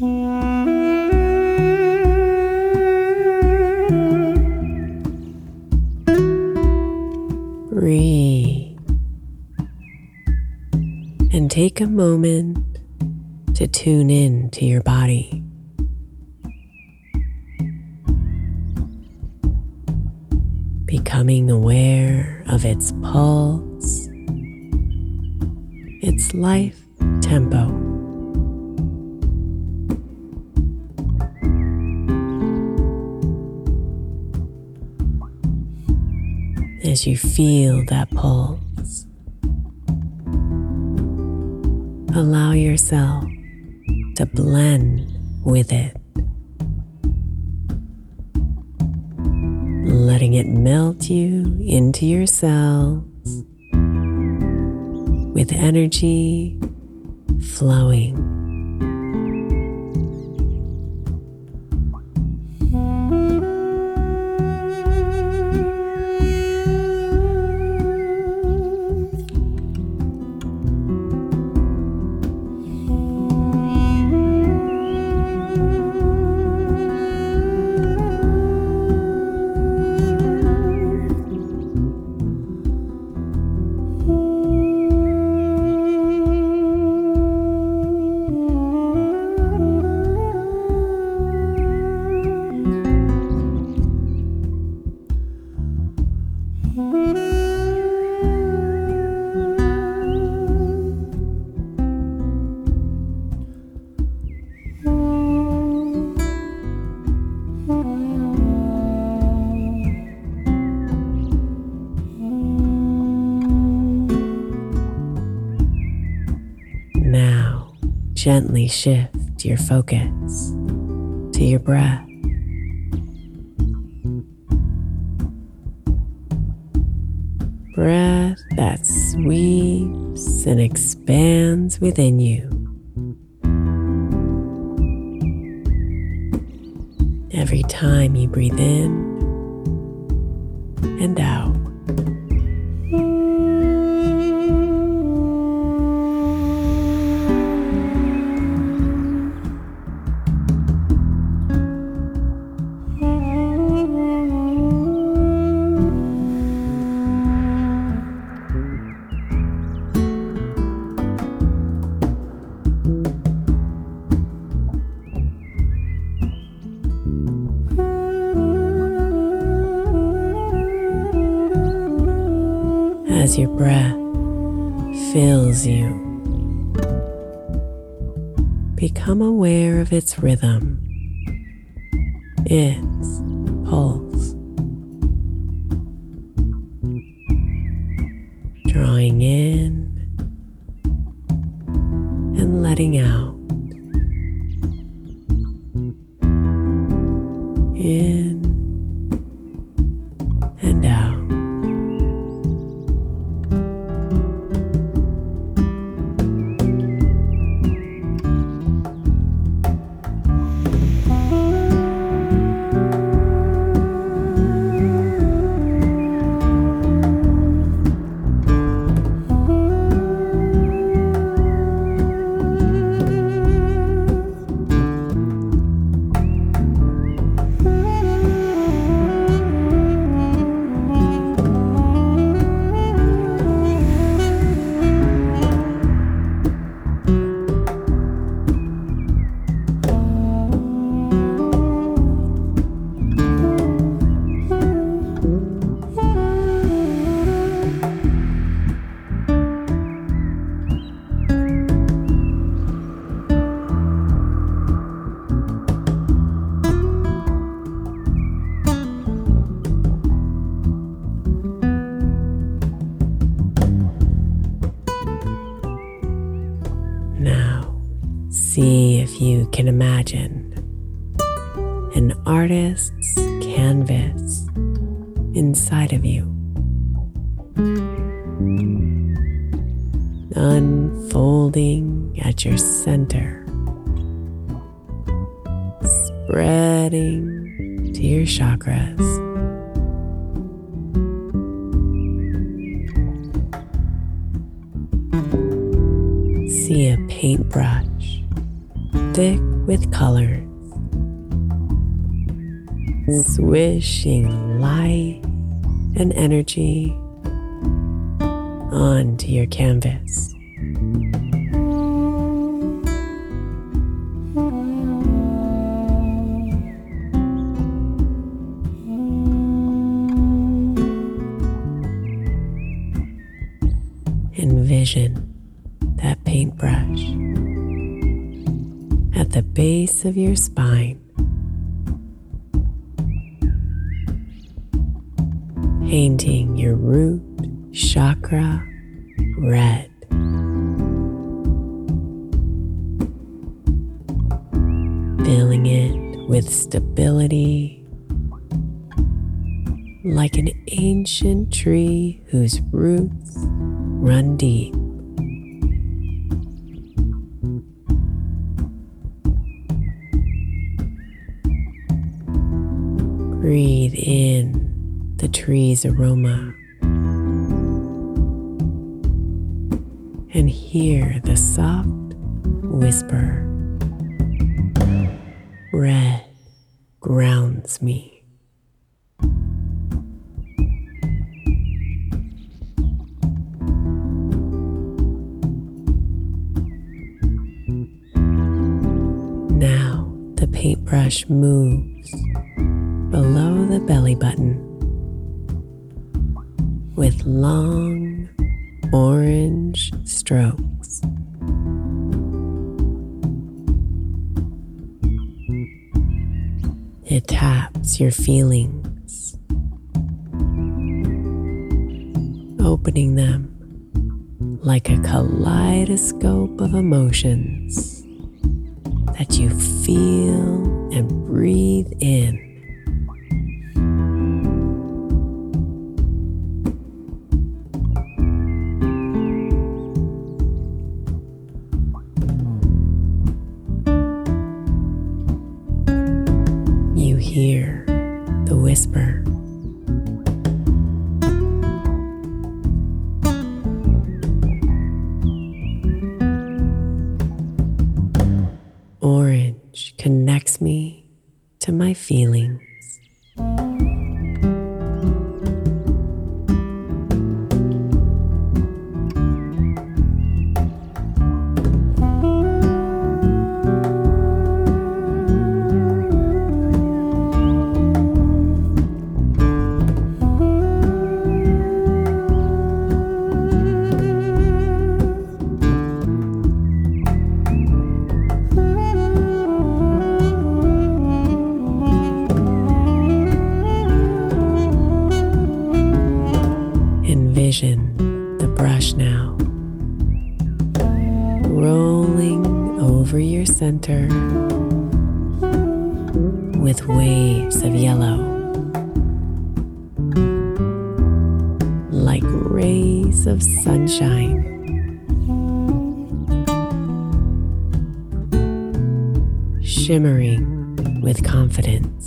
Breathe. And take a moment to tune in to your body. Becoming aware of its pulse, its life tempo. As you feel that pulse. Allow yourself to blend with it, letting it melt you into your cells with energy flowing. Gently shift your focus to your breath. Breath that sweeps and expands within you. every time you breathe in and out. As your breath fills you. Become aware of its rhythm, its inside of you, unfolding at your center, spreading to your chakras. See a paintbrush thick with colors, swishing light and energy onto your canvas. Envision that paintbrush at the base of your spine, painting your root chakra red. Filling it with stability like an ancient tree whose roots run deep. Tree's aroma and hear the soft whisper. Red grounds me. Now the paintbrush moves below the belly button with long orange strokes. It taps your feelings, opening them like a kaleidoscope of emotions that you feel and breathe in. To my feelings. Rolling over your center with waves of yellow, like rays of sunshine. Shimmering with confidence.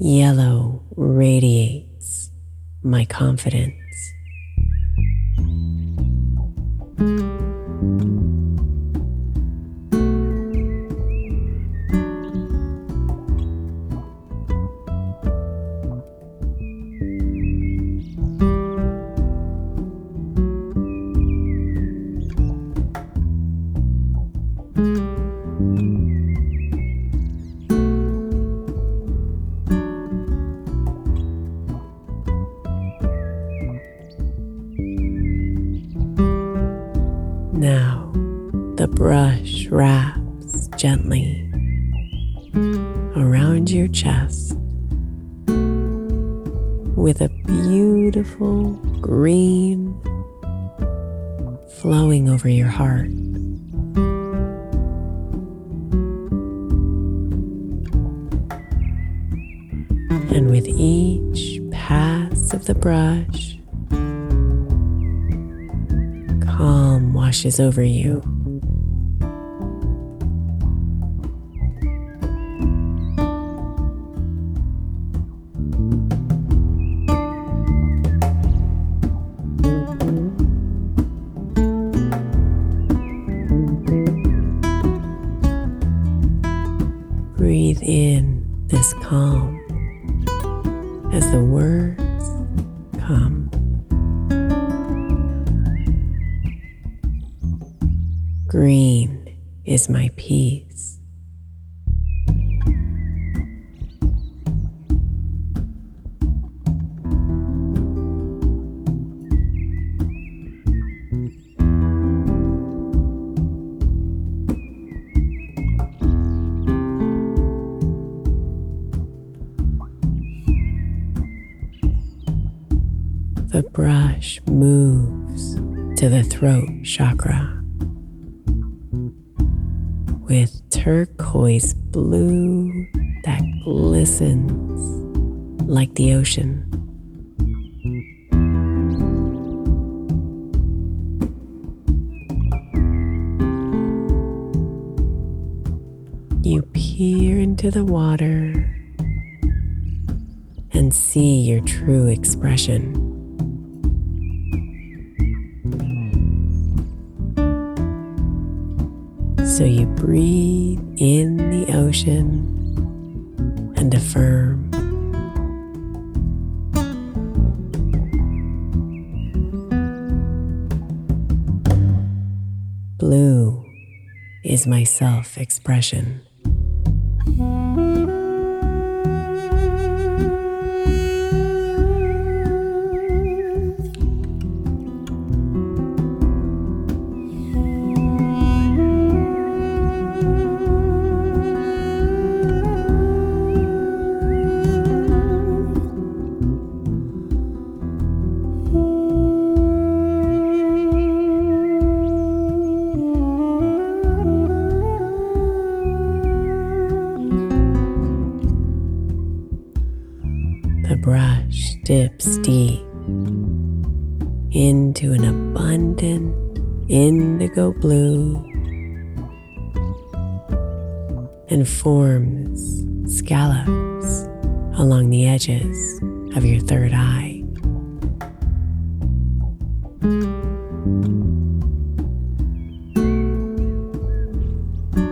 Yellow radiates my confidence. Gently around your chest with a beautiful green flowing over your heart. And with each pass of the brush, calm washes over you. In this calm The brush moves to the throat chakra with turquoise blue that glistens like the ocean. You peer into the water and see your true expression. So you breathe in the ocean and affirm. Blue is my self expression. Dips deep into an abundant indigo blue and forms scallops along the edges of your third eye.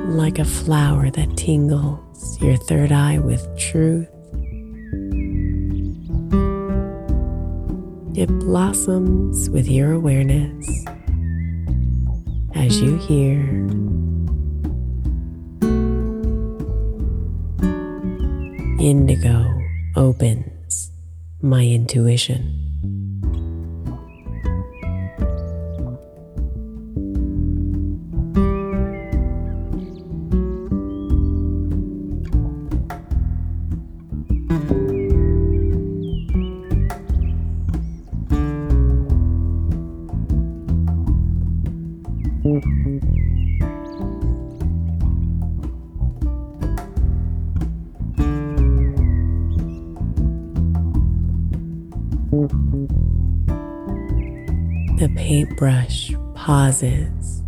Like a flower that tingles your third eye with truth, blossoms with your awareness as you hear indigo opens my intuition. The paintbrush pauses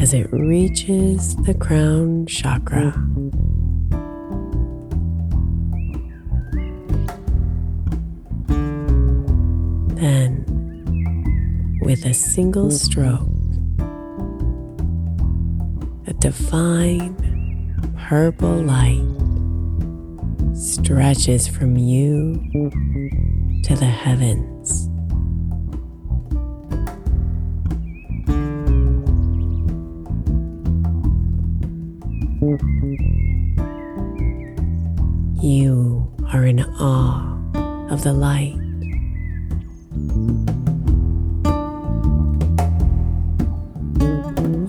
as it reaches the crown chakra. Then, with a single stroke, a divine purple light stretches from you to the heavens. You are in awe of the light.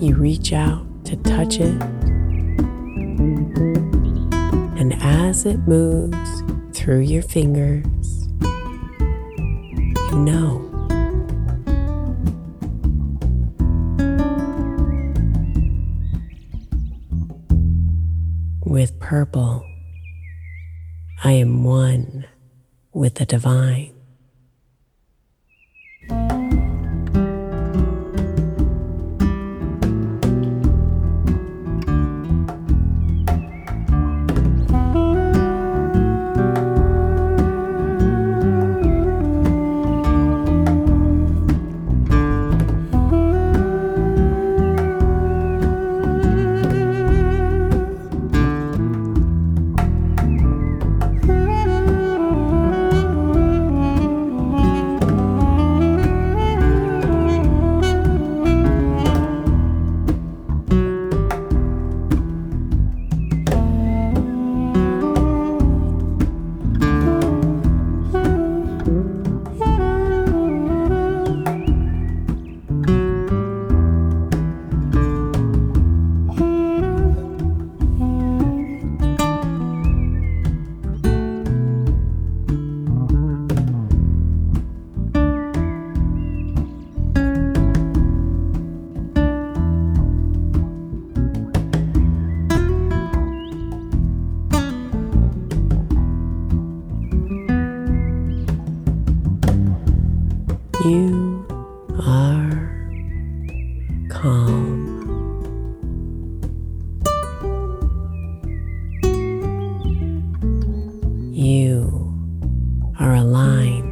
You reach out to touch it, as it moves through your fingers, you know. With purple, I am one with the divine. You are aligned.